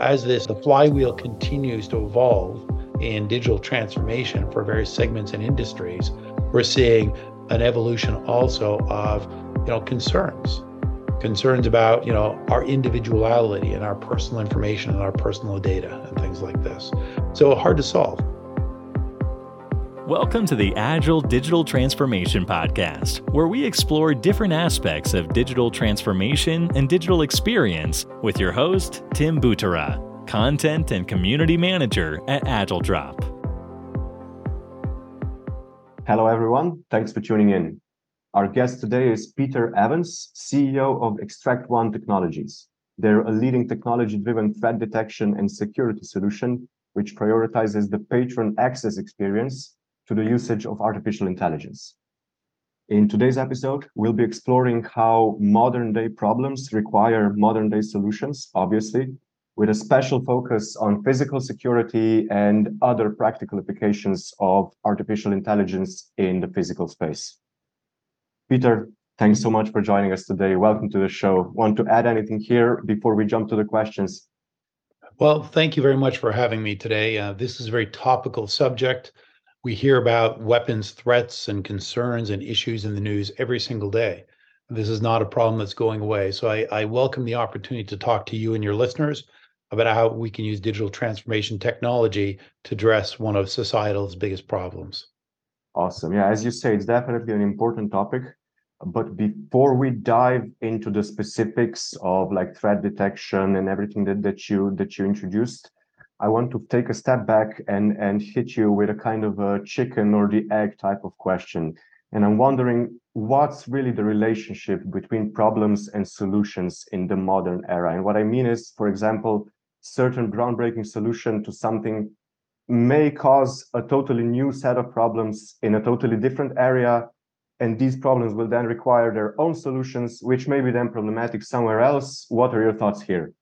As this, the flywheel continues to evolve in digital transformation for various segments and industries, we're seeing an evolution also of, you know, concerns. Concerns about, you know, our individuality and our personal information and our personal data and things like this. So hard to solve. Welcome to the Agile Digital Transformation Podcast, where we explore different aspects of digital transformation and digital experience with your host, Tim Butara, Content and Community Manager at Agiledrop. Hello, everyone. Thanks for tuning in. Our guest today is Peter Evans, CEO of Xtract One Technologies. They're a leading technology driven threat detection and security solution which prioritizes the patron access experience to the usage of artificial intelligence. In today's episode, we'll be exploring how modern day problems require modern day solutions, obviously, with a special focus on physical security and other practical applications of artificial intelligence in the physical space. Peter, thanks so much for joining us today. Welcome to the show. Want to add anything here before we jump to the questions? Well, thank you very much for having me today. Uh, this is a very topical subject we hear about weapons threats and concerns and issues in the news every single day. This is not a problem that's going away. So I, I, welcome the opportunity to talk to you and your listeners about how we can use digital transformation technology to address one of societal's biggest problems. Awesome. Yeah, as you say, it's definitely an important topic. But before we dive into the specifics of like threat detection and everything that, that you that you introduced, I want to take a step back and, and hit you with a kind of a chicken or the egg type of question. And I'm wondering what's really the relationship between problems and solutions in the modern era. And what I mean is, for example, certain groundbreaking solution to something may cause a totally new set of problems in a totally different area. And these problems will then require their own solutions, which may be then problematic somewhere else. What are your thoughts here?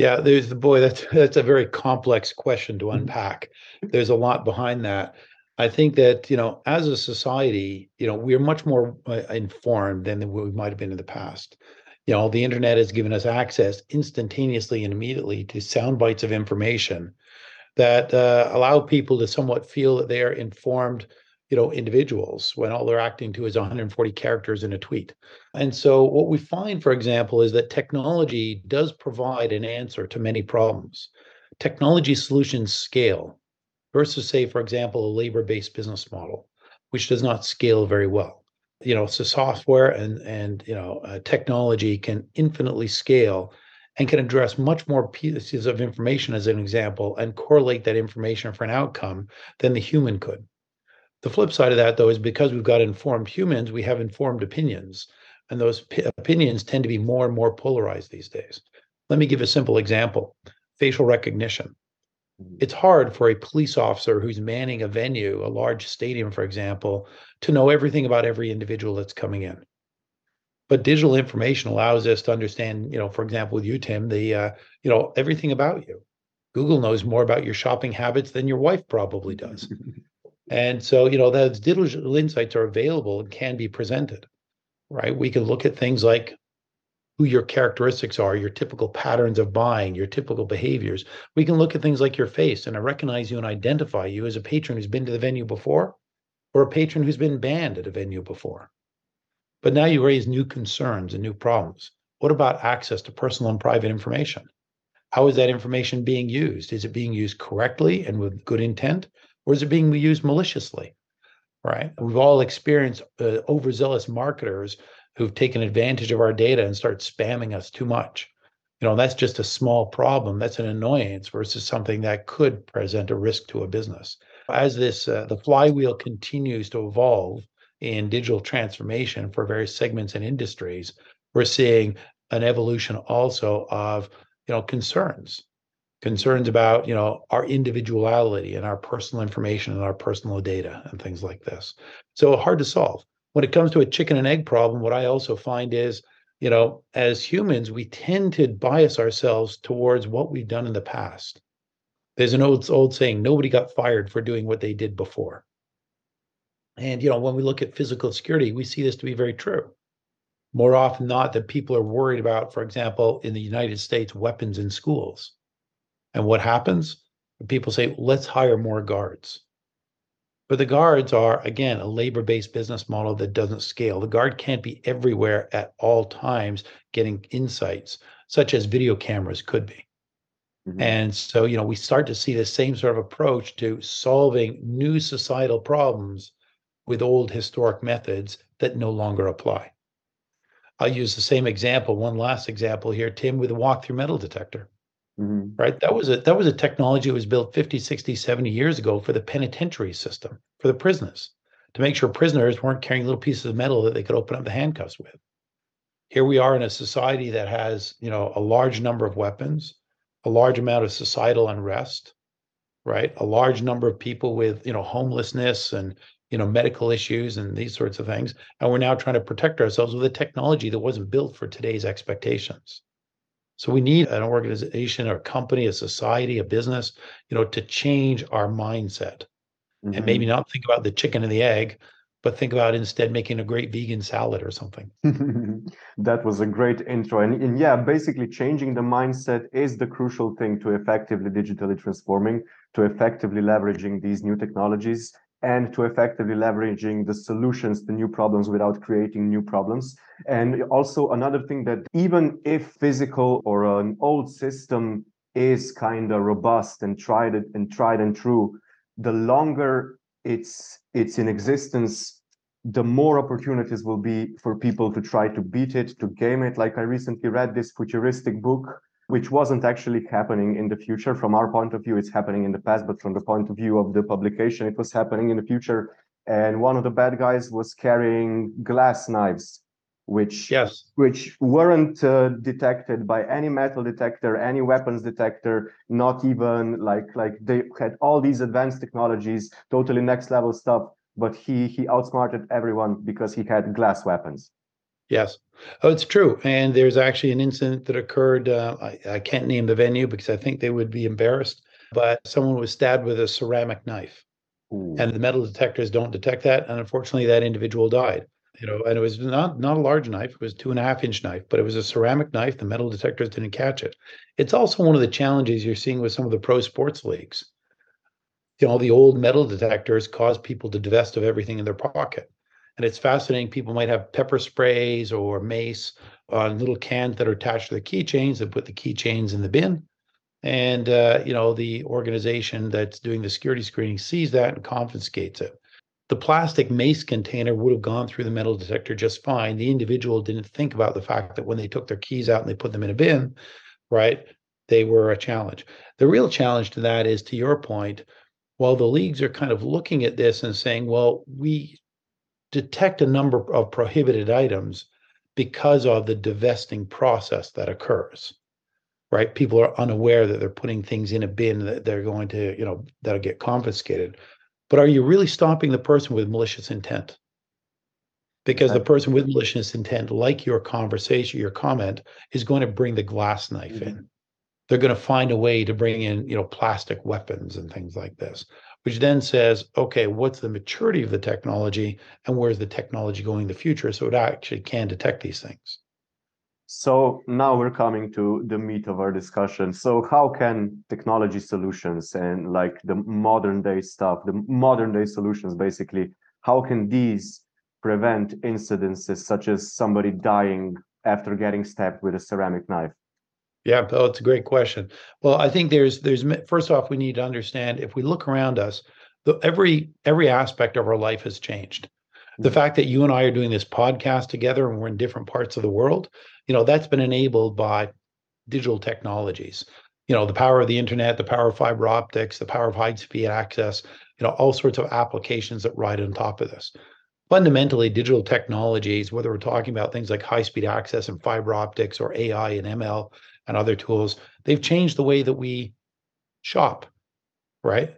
Yeah, there's the boy. That's that's a very complex question to mm-hmm. unpack. There's a lot behind that. I think that you know, as a society, you know, we're much more uh, informed than we might have been in the past. You know, the internet has given us access instantaneously and immediately to sound bites of information that uh, allow people to somewhat feel that they are informed you know individuals when all they're acting to is 140 characters in a tweet. And so what we find for example is that technology does provide an answer to many problems. Technology solutions scale versus say for example a labor-based business model which does not scale very well. You know so software and and you know uh, technology can infinitely scale and can address much more pieces of information as an example and correlate that information for an outcome than the human could the flip side of that, though, is because we've got informed humans, we have informed opinions. And those p- opinions tend to be more and more polarized these days. Let me give a simple example facial recognition. Mm-hmm. It's hard for a police officer who's manning a venue, a large stadium, for example, to know everything about every individual that's coming in. But digital information allows us to understand, you know, for example, with you, Tim, the, uh, you know, everything about you. Google knows more about your shopping habits than your wife probably does. And so, you know, those digital insights are available and can be presented, right? We can look at things like who your characteristics are, your typical patterns of buying, your typical behaviors. We can look at things like your face and I recognize you and identify you as a patron who's been to the venue before or a patron who's been banned at a venue before. But now you raise new concerns and new problems. What about access to personal and private information? How is that information being used? Is it being used correctly and with good intent? Or is it being used maliciously? Right. We've all experienced uh, overzealous marketers who've taken advantage of our data and start spamming us too much. You know, that's just a small problem. That's an annoyance versus something that could present a risk to a business. As this, uh, the flywheel continues to evolve in digital transformation for various segments and industries, we're seeing an evolution also of, you know, concerns concerns about you know our individuality and our personal information and our personal data and things like this. So hard to solve. When it comes to a chicken and egg problem what i also find is you know as humans we tend to bias ourselves towards what we've done in the past. There's an old old saying nobody got fired for doing what they did before. And you know when we look at physical security we see this to be very true. More often not that people are worried about for example in the united states weapons in schools And what happens? People say, let's hire more guards. But the guards are, again, a labor based business model that doesn't scale. The guard can't be everywhere at all times getting insights, such as video cameras could be. Mm-hmm. And so, you know, we start to see the same sort of approach to solving new societal problems with old historic methods that no longer apply. I'll use the same example, one last example here, Tim, with a walk-through metal detector. Mm-hmm. Right? That was a that was a technology that was built 50, 60, 70 years ago for the penitentiary system, for the prisoners, to make sure prisoners weren't carrying little pieces of metal that they could open up the handcuffs with. Here we are in a society that has, you know, a large number of weapons, a large amount of societal unrest, right? A large number of people with, you know, homelessness and you know medical issues and these sorts of things and we're now trying to protect ourselves with a technology that wasn't built for today's expectations so we need an organization or a company, a society, a business, you know, to change our mindset mm-hmm. and maybe not think about the chicken and the egg, but think about instead making a great vegan salad or something. that was a great intro. And, and, yeah, basically changing the mindset is the crucial thing to effectively digitally transforming, to effectively leveraging these new technologies and to effectively leveraging the solutions to new problems without creating new problems. And also another thing that even if physical or an old system is kind of robust and tried and tried and true, the longer it's it's in existence, the more opportunities will be for people to try to beat it, to game it. Like I recently read this futuristic book which wasn't actually happening in the future. From our point of view, it's happening in the past, but from the point of view of the publication, it was happening in the future. And one of the bad guys was carrying glass knives, which yes. which weren't uh, detected by any metal detector, any weapons detector, not even like like they had all these advanced technologies, totally next level stuff. But he he outsmarted everyone because he had glass weapons. Yes. Oh, it's true. And there's actually an incident that occurred. Uh, I, I, can't name the venue because I think they would be embarrassed, but someone was stabbed with a ceramic knife. Ooh. And the metal detectors don't detect that. And unfortunately, that individual died. You know, and it was not not a large knife; it was two and a half inch knife, but it was a ceramic knife. The metal detectors didn't catch it. It's also one of the challenges you're seeing with some of the pro sports leagues. You know, the old metal detectors cause people to divest of everything in their pocket. And it's fascinating. People might have pepper sprays or mace on little cans that are attached to the keychains and put the keychains in the bin. And uh, you know, the organization that's doing the security screening sees that and confiscates it. The plastic mace container would have gone through the metal detector just fine. The individual didn't think about the fact that when they took their keys out and they put them in a bin, right, they were a challenge. The real challenge to that is, to your point, while the leagues are kind of looking at this and saying, well, we detect a number of prohibited items because of the divesting process that occurs right? People are unaware that they're putting things in a bin that they're going to you know that'll get confiscated. But are you really stopping the person with malicious intent? Because the person with malicious intent like your conversation your comment is going to bring the glass knife mm-hmm. in they're going to find a way to bring in you know plastic weapons and things like this which then says, okay, what's the maturity of the technology and where's the technology going in the future so it actually can detect these things. So now we're coming to the meat of our discussion. So how can technology solutions and like the modern day stuff, the modern day solutions basically, how can these prevent incidences such as somebody dying after getting stabbed with a ceramic knife? Yeah, Bill, it's a great question. Well, I think there's there's first off, we need to understand if we look around us, the, every every aspect of our life has changed. The mm-hmm. fact that you and I are doing this podcast together and we're in different parts of the world, you know, that's been enabled by digital technologies. You know, the power of the internet, the power of fiber optics, the power of high speed access, you know, all sorts of applications that ride on top of this. Fundamentally, digital technologies, whether we're talking about things like high speed access and fiber optics or AI and ML, and other tools, they've changed the way that we shop, right?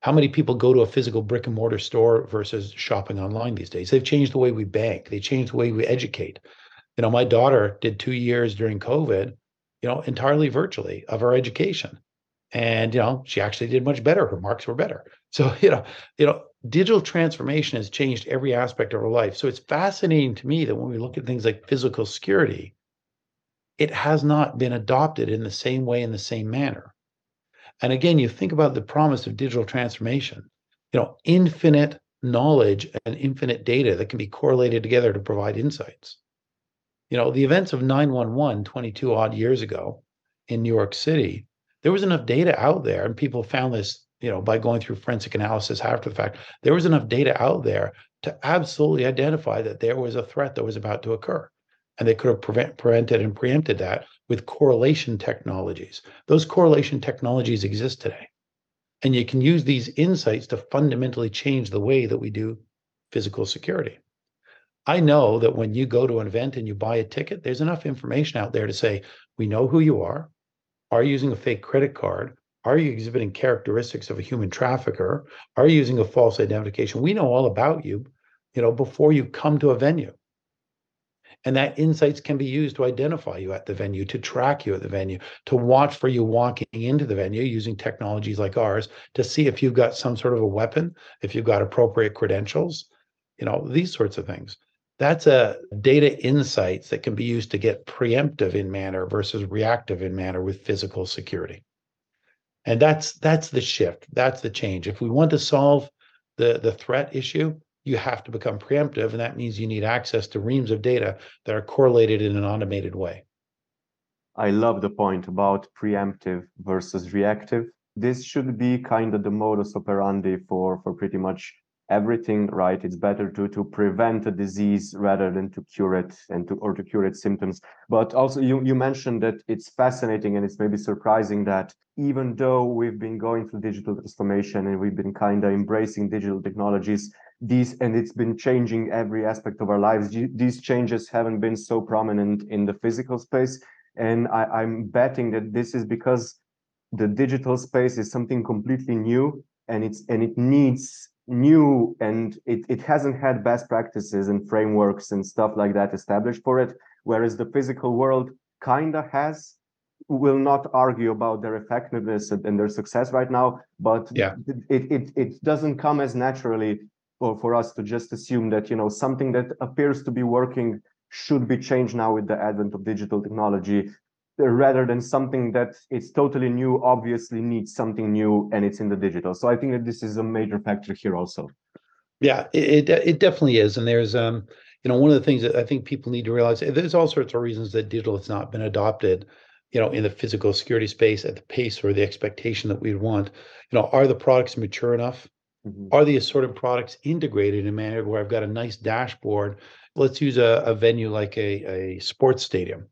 How many people go to a physical brick and mortar store versus shopping online these days? They've changed the way we bank. They changed the way we educate. You know, my daughter did two years during COVID, you know, entirely virtually of her education. And, you know, she actually did much better. Her marks were better. So, you know, you know, digital transformation has changed every aspect of our life. So it's fascinating to me that when we look at things like physical security, it has not been adopted in the same way in the same manner And again, you think about the promise of digital transformation, you know, infinite knowledge and infinite data that can be correlated together to provide insights. You know, the events of 911 22 odd years ago in New York City, there was enough data out there, and people found this, you know, by going through forensic analysis after the fact, there was enough data out there to absolutely identify that there was a threat that was about to occur. And they could have prevent, prevented and preempted that with correlation technologies. Those correlation technologies exist today. And you can use these insights to fundamentally change the way that we do physical security. I know that when you go to an event and you buy a ticket, there's enough information out there to say, we know who you are. Are you using a fake credit card? Are you exhibiting characteristics of a human trafficker? Are you using a false identification? We know all about you, you know, before you come to a venue. And that insights can be used to identify you at the venue, to track you at the venue, to watch for you walking into the venue using technologies like ours to see if you've got some sort of a weapon, if you've got appropriate credentials, you know, these sorts of things. That's a data insights that can be used to get preemptive in manner versus reactive in manner with physical security. And that's that's the shift. That's the change. If we want to solve the the threat issue, you have to become preemptive. And that means you need access to reams of data that are correlated in an automated way. I love the point about preemptive versus reactive. This should be kind of the modus operandi for, for pretty much everything, right? It's better to, to prevent a disease rather than to cure it and to or to cure its symptoms. But also you, you mentioned that it's fascinating and it's maybe surprising that even though we've been going through digital transformation and we've been kind of embracing digital technologies, these and it's been changing every aspect of our lives. These changes haven't been so prominent in the physical space and I, i'm betting that this is because the digital space is something completely new and it's and it needs new and it, it hasn't had best practices and frameworks and stuff like that established for it whereas the physical world kind of has. Will not argue about their effectiveness and, their success right now but yeah. it, it it doesn't come as naturally for, for us to just assume that you know something that appears to be working should be changed now with the advent of digital technology rather than something that is totally new obviously needs something new and it's in the digital. So i think that this is a major factor here also. Yeah it, it definitely is and there's um you know one of the things that i think people need to realize there's all sorts of reasons that digital has not been adopted you know in the physical security space at the pace or the expectation that we'd want. You know are the products mature enough Mm-hmm. Are the assorted products integrated in a manner where I've got a nice dashboard? Let's use a, a venue like a, a sports stadium.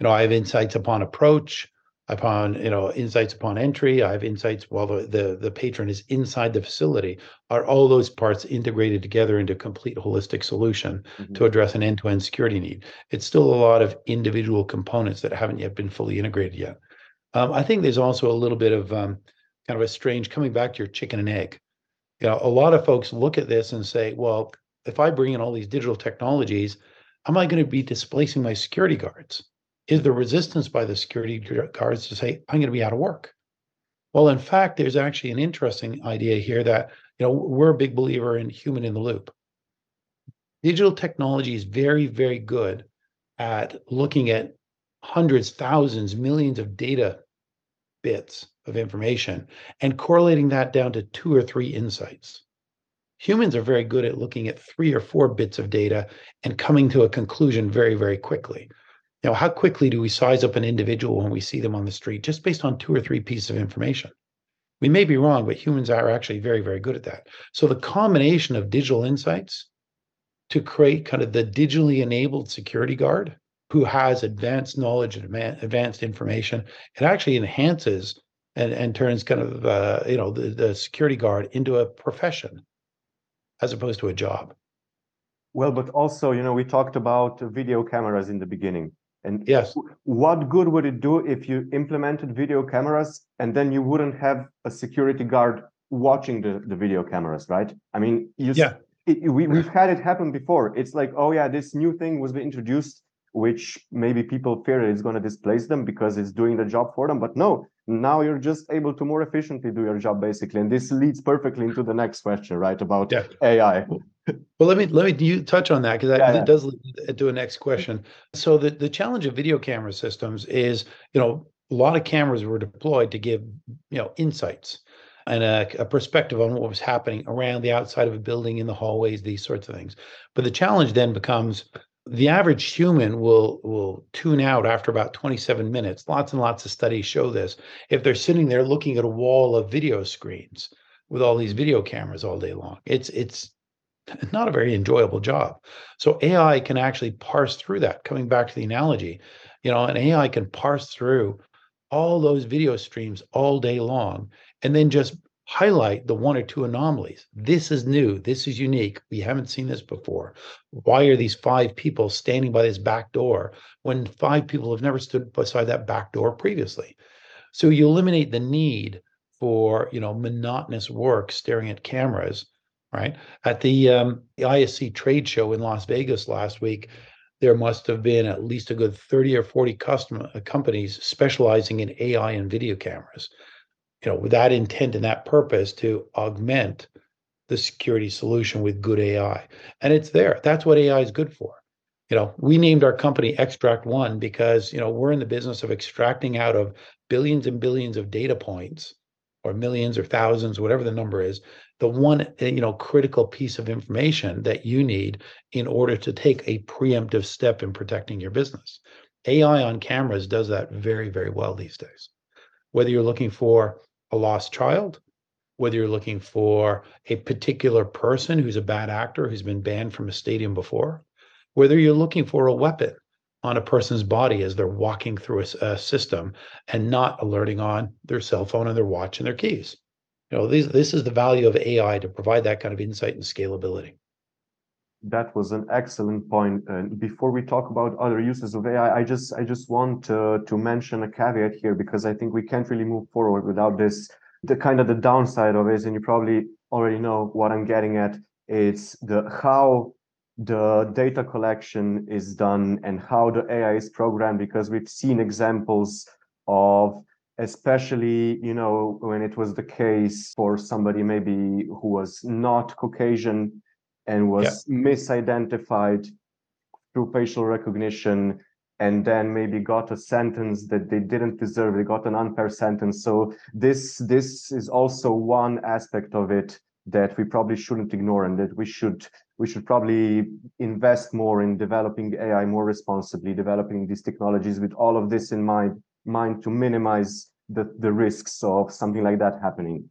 You know, I have insights upon approach, upon you know insights upon entry. I have insights while the, the the patron is inside the facility. Are all those parts integrated together into a complete holistic solution mm-hmm. to address an end-to-end security need? It's still a lot of individual components that haven't yet been fully integrated yet. Um, I think there's also a little bit of um, kind of a strange coming back to your chicken and egg you know, a lot of folks look at this and say, well, if I bring in all these digital technologies, am I going to be displacing my security guards? Is the resistance by the security guards to say, I'm going to be out of work? Well, in fact, there's actually an interesting idea here that, you know, we're a big believer in human in the loop. Digital technology is very, very good at looking at hundreds, thousands, millions of data bits of information and correlating that down to two or three insights. Humans are very good at looking at three or four bits of data and coming to a conclusion very, very quickly. Now, how quickly do we size up an individual when we see them on the street just based on two or three pieces of information? We may be wrong, but humans are actually very, very good at that. So the combination of digital insights to create kind of the digitally enabled security guard who has advanced knowledge and advanced information, it actually enhances and and turns kind of uh, you know the, the security guard into a profession as opposed to a job. Well but also you know we talked about video cameras in the beginning and yes. what good would it do if you implemented video cameras and then you wouldn't have a security guard watching the, the video cameras right? I mean you yeah. it, we, we've had it happen before. It's like oh yeah this new thing was introduced which maybe people fear is going to displace them because it's doing the job for them but no now you're just able to more efficiently do your job basically and this leads perfectly into the next question right about yeah. ai well let me let me you touch on that because that, yeah, yeah. does lead to a next question so the, the challenge of video camera systems is you know a lot of cameras were deployed to give you know insights and a, a, perspective on what was happening around the outside of a building in the hallways these sorts of things but the challenge then becomes the average human will will tune out after about 27 minutes. Lots and lots of studies show this. If they're sitting there looking at a wall of video screens with all these video cameras all day long it's it's not a very enjoyable job. So ai can actually parse through that. Coming back to the analogy you know an ai can parse through all those video streams all day long and then just highlight the one or two anomalies. This is new. This is unique. We haven't seen this before. Why are these five people standing by this back door when five people have never stood beside that back door previously? So you eliminate the need for you know monotonous work staring at cameras, right? At the, um, the ISC trade show in Las Vegas last week, there must have been at least a good 30 or 40 customer uh, companies specializing in AI and video cameras you know, with that intent and that purpose to augment the security solution with good AI. And it's there. That's what AI is good for. You know, we named our company Xtract One because, you know, we're in the business of extracting out of billions and billions of data points or millions or thousands, whatever the number is, the one, you know, critical piece of information that you need in order to take a preemptive step in protecting your business. AI on cameras does that very, very well these days. Whether you're looking for a lost child, whether you're looking for a particular person who's a bad actor who's been banned from a stadium before, whether you're looking for a weapon on a person's body as they're walking through a, a, system and not alerting on their cell phone and their watch and their keys. You know, these, this is the value of AI to provide that kind of insight and scalability. That was an excellent point. And before we talk about other uses of AI, I just I just want to, to mention a caveat here because I think we can't really move forward without this. The kind of the downside of it, and you probably already know what I'm getting at. It's the how the data collection is done and how the AI is programmed because we've seen examples of especially you know when it was the case for somebody maybe who was not caucasian and was yeah. misidentified through facial recognition and then maybe got a sentence that they didn't deserve. They got an unfair sentence. So this this is also one aspect of it that we probably shouldn't ignore and that we should we should probably invest more in developing ai more responsibly developing these technologies with all of this in mind mind to minimize the the risks of something like that happening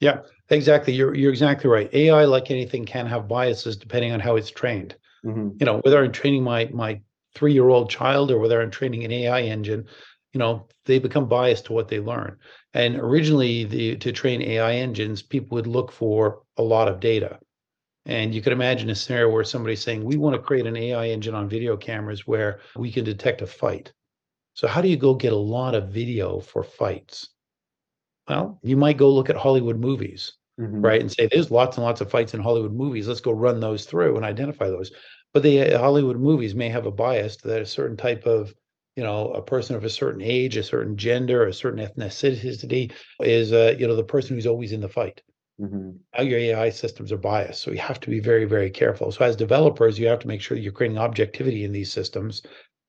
yeah, exactly. You're you're exactly right. AI, like anything, can have biases depending on how it's trained. Mm-hmm. You know, whether I'm training my my three year old child or whether I'm training an AI engine, you know, they become biased to what they learn. And originally, the to train AI engines, people would look for a lot of data. And you could imagine a scenario where somebody's saying, "We want to create an AI engine on video cameras where we can detect a fight." So how do you go get a lot of video for fights? Well, you might go look at Hollywood movies, mm-hmm. right? And say, there's lots and lots of fights in Hollywood movies. Let's go run those through and identify those. But the uh, Hollywood movies may have a bias that a certain type of, you know, a person of a certain age, a certain gender, a certain ethnicity is, uh, you know, the person who's always in the fight. Mm-hmm. Now your AI systems are biased. So you have to be very, very careful. So as developers, you have to make sure that you're creating objectivity in these systems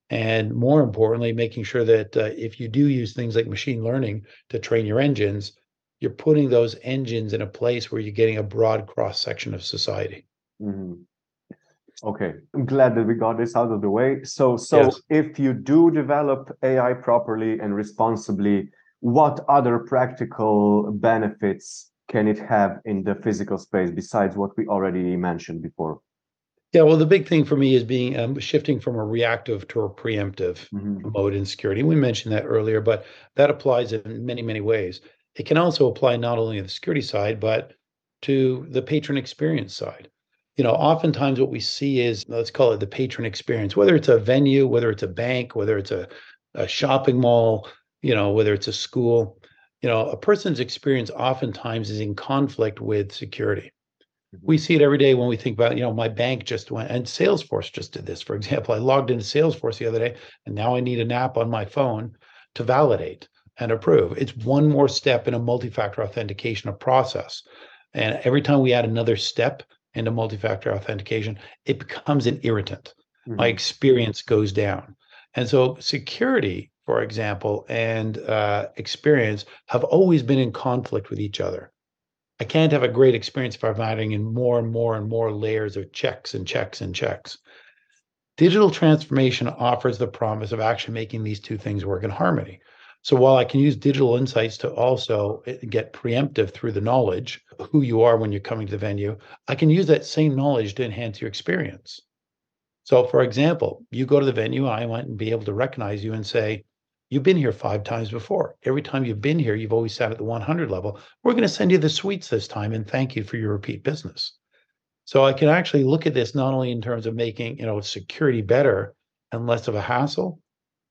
and more importantly making sure that uh, if you do use things like machine learning to train your engines you're putting those engines in a place where you're getting a broad cross section of society mm-hmm. okay i'm glad that we got this out of the way so so yes. if you do develop ai properly and responsibly what other practical benefits can it have in the physical space besides what we already mentioned before yeah, well, the big thing for me is being um, shifting from a reactive to a preemptive mm-hmm. mode in security. We mentioned that earlier, but that applies in many, many ways. It can also apply not only to the security side, but to the patron experience side. You know, oftentimes what we see is let's call it the patron experience, whether it's a venue, whether it's a bank, whether it's a, a shopping mall, you know, whether it's a school. You know, a person's experience oftentimes is in conflict with security. We see it every day when we think about, you know, my bank just went and Salesforce just did this. For example, I logged into Salesforce the other day and now I need an app on my phone to validate and approve. It's one more step in a multi-factor authentication process. And every time we add another step into multi-factor authentication, it becomes an irritant. Mm-hmm. My experience goes down. And so security for example, and uh, experience have always been in conflict with each other. I can't have a great experience adding in more and more and more layers of checks and checks and checks. Digital transformation offers the promise of actually making these two things work in harmony. So while I can use digital insights to also eh, get preemptive through the knowledge who you are when you're coming to the venue, I can use that same knowledge to enhance your experience. So, for example, you go to the venue, I might be able to recognize you and say, You've been here five times before. Every time you've been here, you've always sat at the 100 level. We're going to send you the suites this time and thank you for your repeat business. So I can actually look at this not only in terms of making, you know, security better and less of a hassle,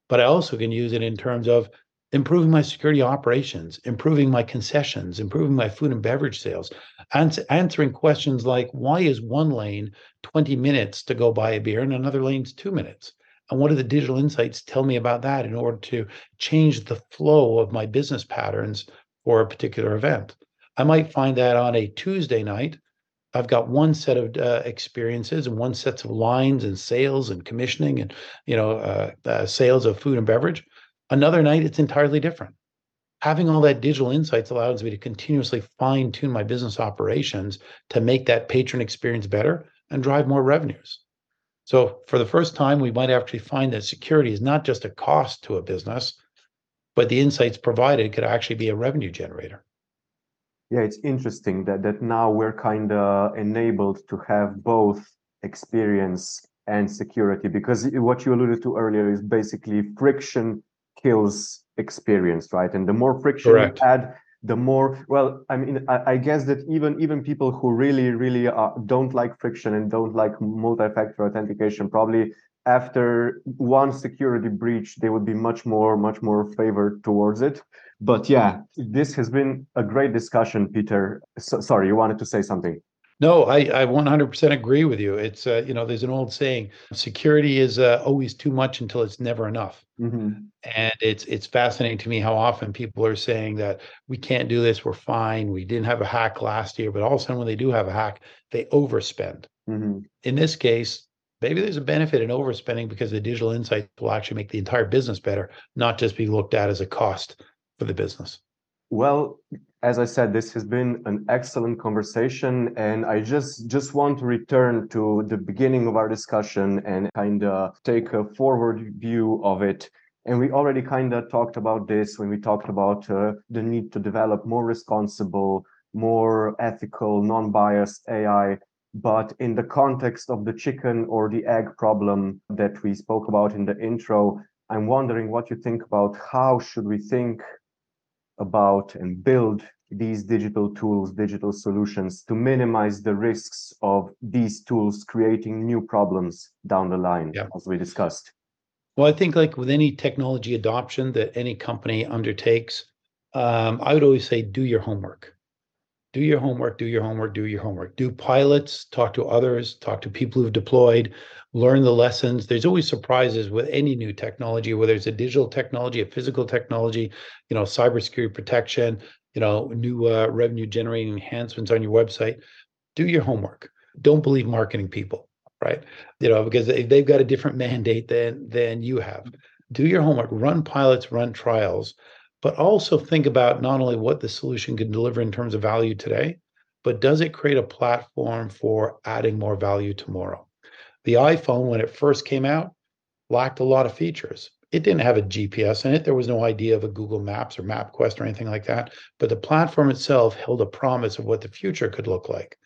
but I also can use it in terms of improving my security operations, improving my concessions, improving my food and beverage sales, ans- answering questions like why is one lane 20 minutes to go buy a beer and another lane's two minutes? And what do the digital insights tell me about that in order to change the flow of my business patterns for a particular event? I might find that on a Tuesday night, I've got one set of uh, experiences and one sets of lines and sales and commissioning and you know uh, uh, sales of food and beverage. Another night, it's entirely different. Having all that digital insights allows me to continuously fine tune my business operations to make that patron experience better and drive more revenues. So, for the first time, we might actually find that security is not just a cost to a business, but the insights provided could actually be a revenue generator. Yeah, it's interesting that that now we're kind of enabled to have both experience and security because what you alluded to earlier is basically friction kills experience, right? And the more friction Correct. you add, the more well i mean i, I guess that even even people who really really uh, don't like friction and don't like multi-factor authentication probably after one security breach they would be much more much more favored towards it. But yeah this has been a great discussion peter. So, sorry you wanted to say something no, I, I 100% agree with you. It's, uh, you know, there's an old saying, security is uh, always too much until it's never enough. Mm-hmm. And it's it's fascinating to me how often people are saying that we can't do this, we're fine, we didn't have a hack last year, but all of a sudden when they do have a hack, they overspend. Mm-hmm. In this case, maybe there's a benefit in overspending because the digital insights will actually make the entire business better, not just be looked at as a cost for the business. Well, as I said, this has been an excellent conversation, and I just just want to return to the beginning of our discussion and kind of take a forward view of it. And we already kind of talked about this when we talked about uh, the need to develop more responsible, more ethical, non-biased AI. But in the context of the chicken or the egg problem that we spoke about in the intro, I'm wondering what you think about how should we think about and build these digital tools, digital solutions to minimize the risks of these tools creating new problems down the line, yeah. as we discussed? Well, I think like with any technology adoption that any company undertakes, um, I would always say do your homework. Do your homework, do your homework, do your homework. Do pilots, talk to others, talk to people who've deployed, learn the lessons. There's always surprises with any new technology, whether it's a digital technology, a physical technology, you know, cybersecurity protection, you know, new uh, revenue generating enhancements on your website. Do your homework. Don't believe marketing people, right? You know, because they, they've got a different mandate than than you have. Do your homework. Run pilots, run trials, but also think about not only what the solution can deliver in terms of value today, but does it create a platform for adding more value tomorrow? The iPhone, when it first came out, lacked a lot of features. It didn't have a GPS in it. There was no idea of a Google Maps or MapQuest or anything like that. But the platform itself held a promise of what the future could look like.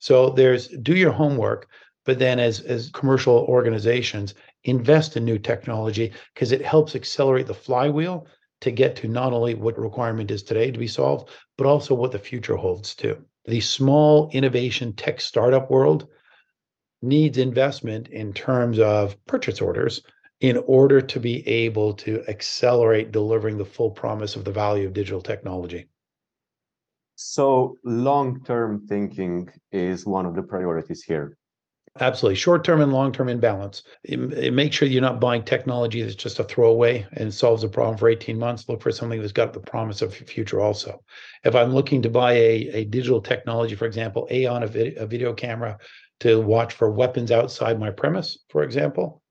So there's do your homework, but then as as commercial organizations invest in new technology because it helps accelerate the flywheel to get to not only what requirement is today to be solved, but also what the future holds too. The small innovation tech startup world needs investment in terms of purchase orders in order to be able to accelerate delivering the full promise of the value of digital technology. So, long term thinking is one of the priorities here. Absolutely. Short term and long term in balance. make sure you're not buying technology that's just a throwaway and solves a problem for 18 months. Look for something that's got the promise of future also. If I'm looking to buy a, a digital technology, for example, Aeon, a, vid- a video camera to watch for weapons outside my premise, for example,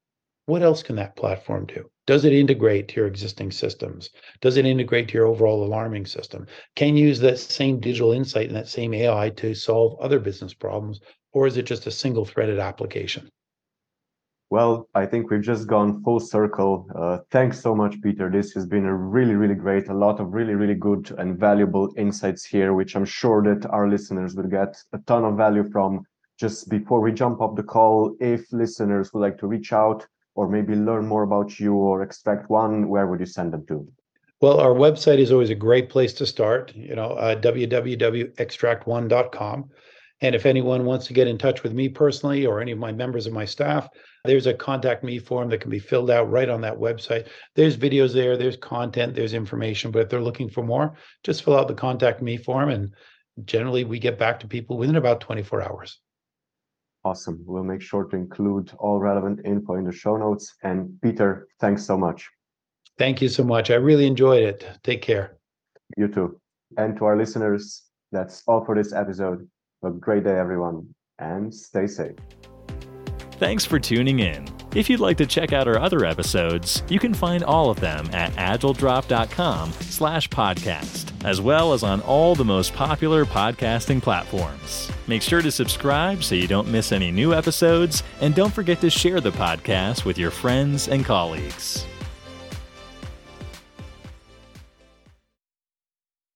what else can that platform do? Does it integrate to your existing systems? Does it integrate to your overall alarming system? Can you use that same digital insight and that same AI to solve other business problems? Or is it just a single threaded application? Well, I think we've just gone full circle. Uh, thanks so much, Peter. This has been a really, really great, a lot of really, really good and valuable insights here, which I'm sure that our listeners will get a ton of value from. Just before we jump off the call, if listeners would like to reach out or maybe learn more about you or Xtract One, where would you send them to? Well, our website is always a great place to start. You know, uh, www.xtractone.com. And if anyone wants to get in touch with me personally or any of my members of my staff, there's a contact me form that can be filled out right on that website. There's videos there, there's content, there's information. But if they're looking for more, just fill out the contact me form. And generally, we get back to people within about 24 hours. Awesome. We'll make sure to include all relevant info in the show notes. And Peter, thanks so much. Thank you so much. I really enjoyed it. Take care. You too. And to our listeners, that's all for this episode. Have a great day, everyone, and stay safe. Thanks for tuning in. If you'd like to check out our other episodes, you can find all of them at agiledrop.com slash podcast, as well as on all the most popular podcasting platforms. Make sure to subscribe so you don't miss any new episodes, and don't forget to share the podcast with your friends and colleagues.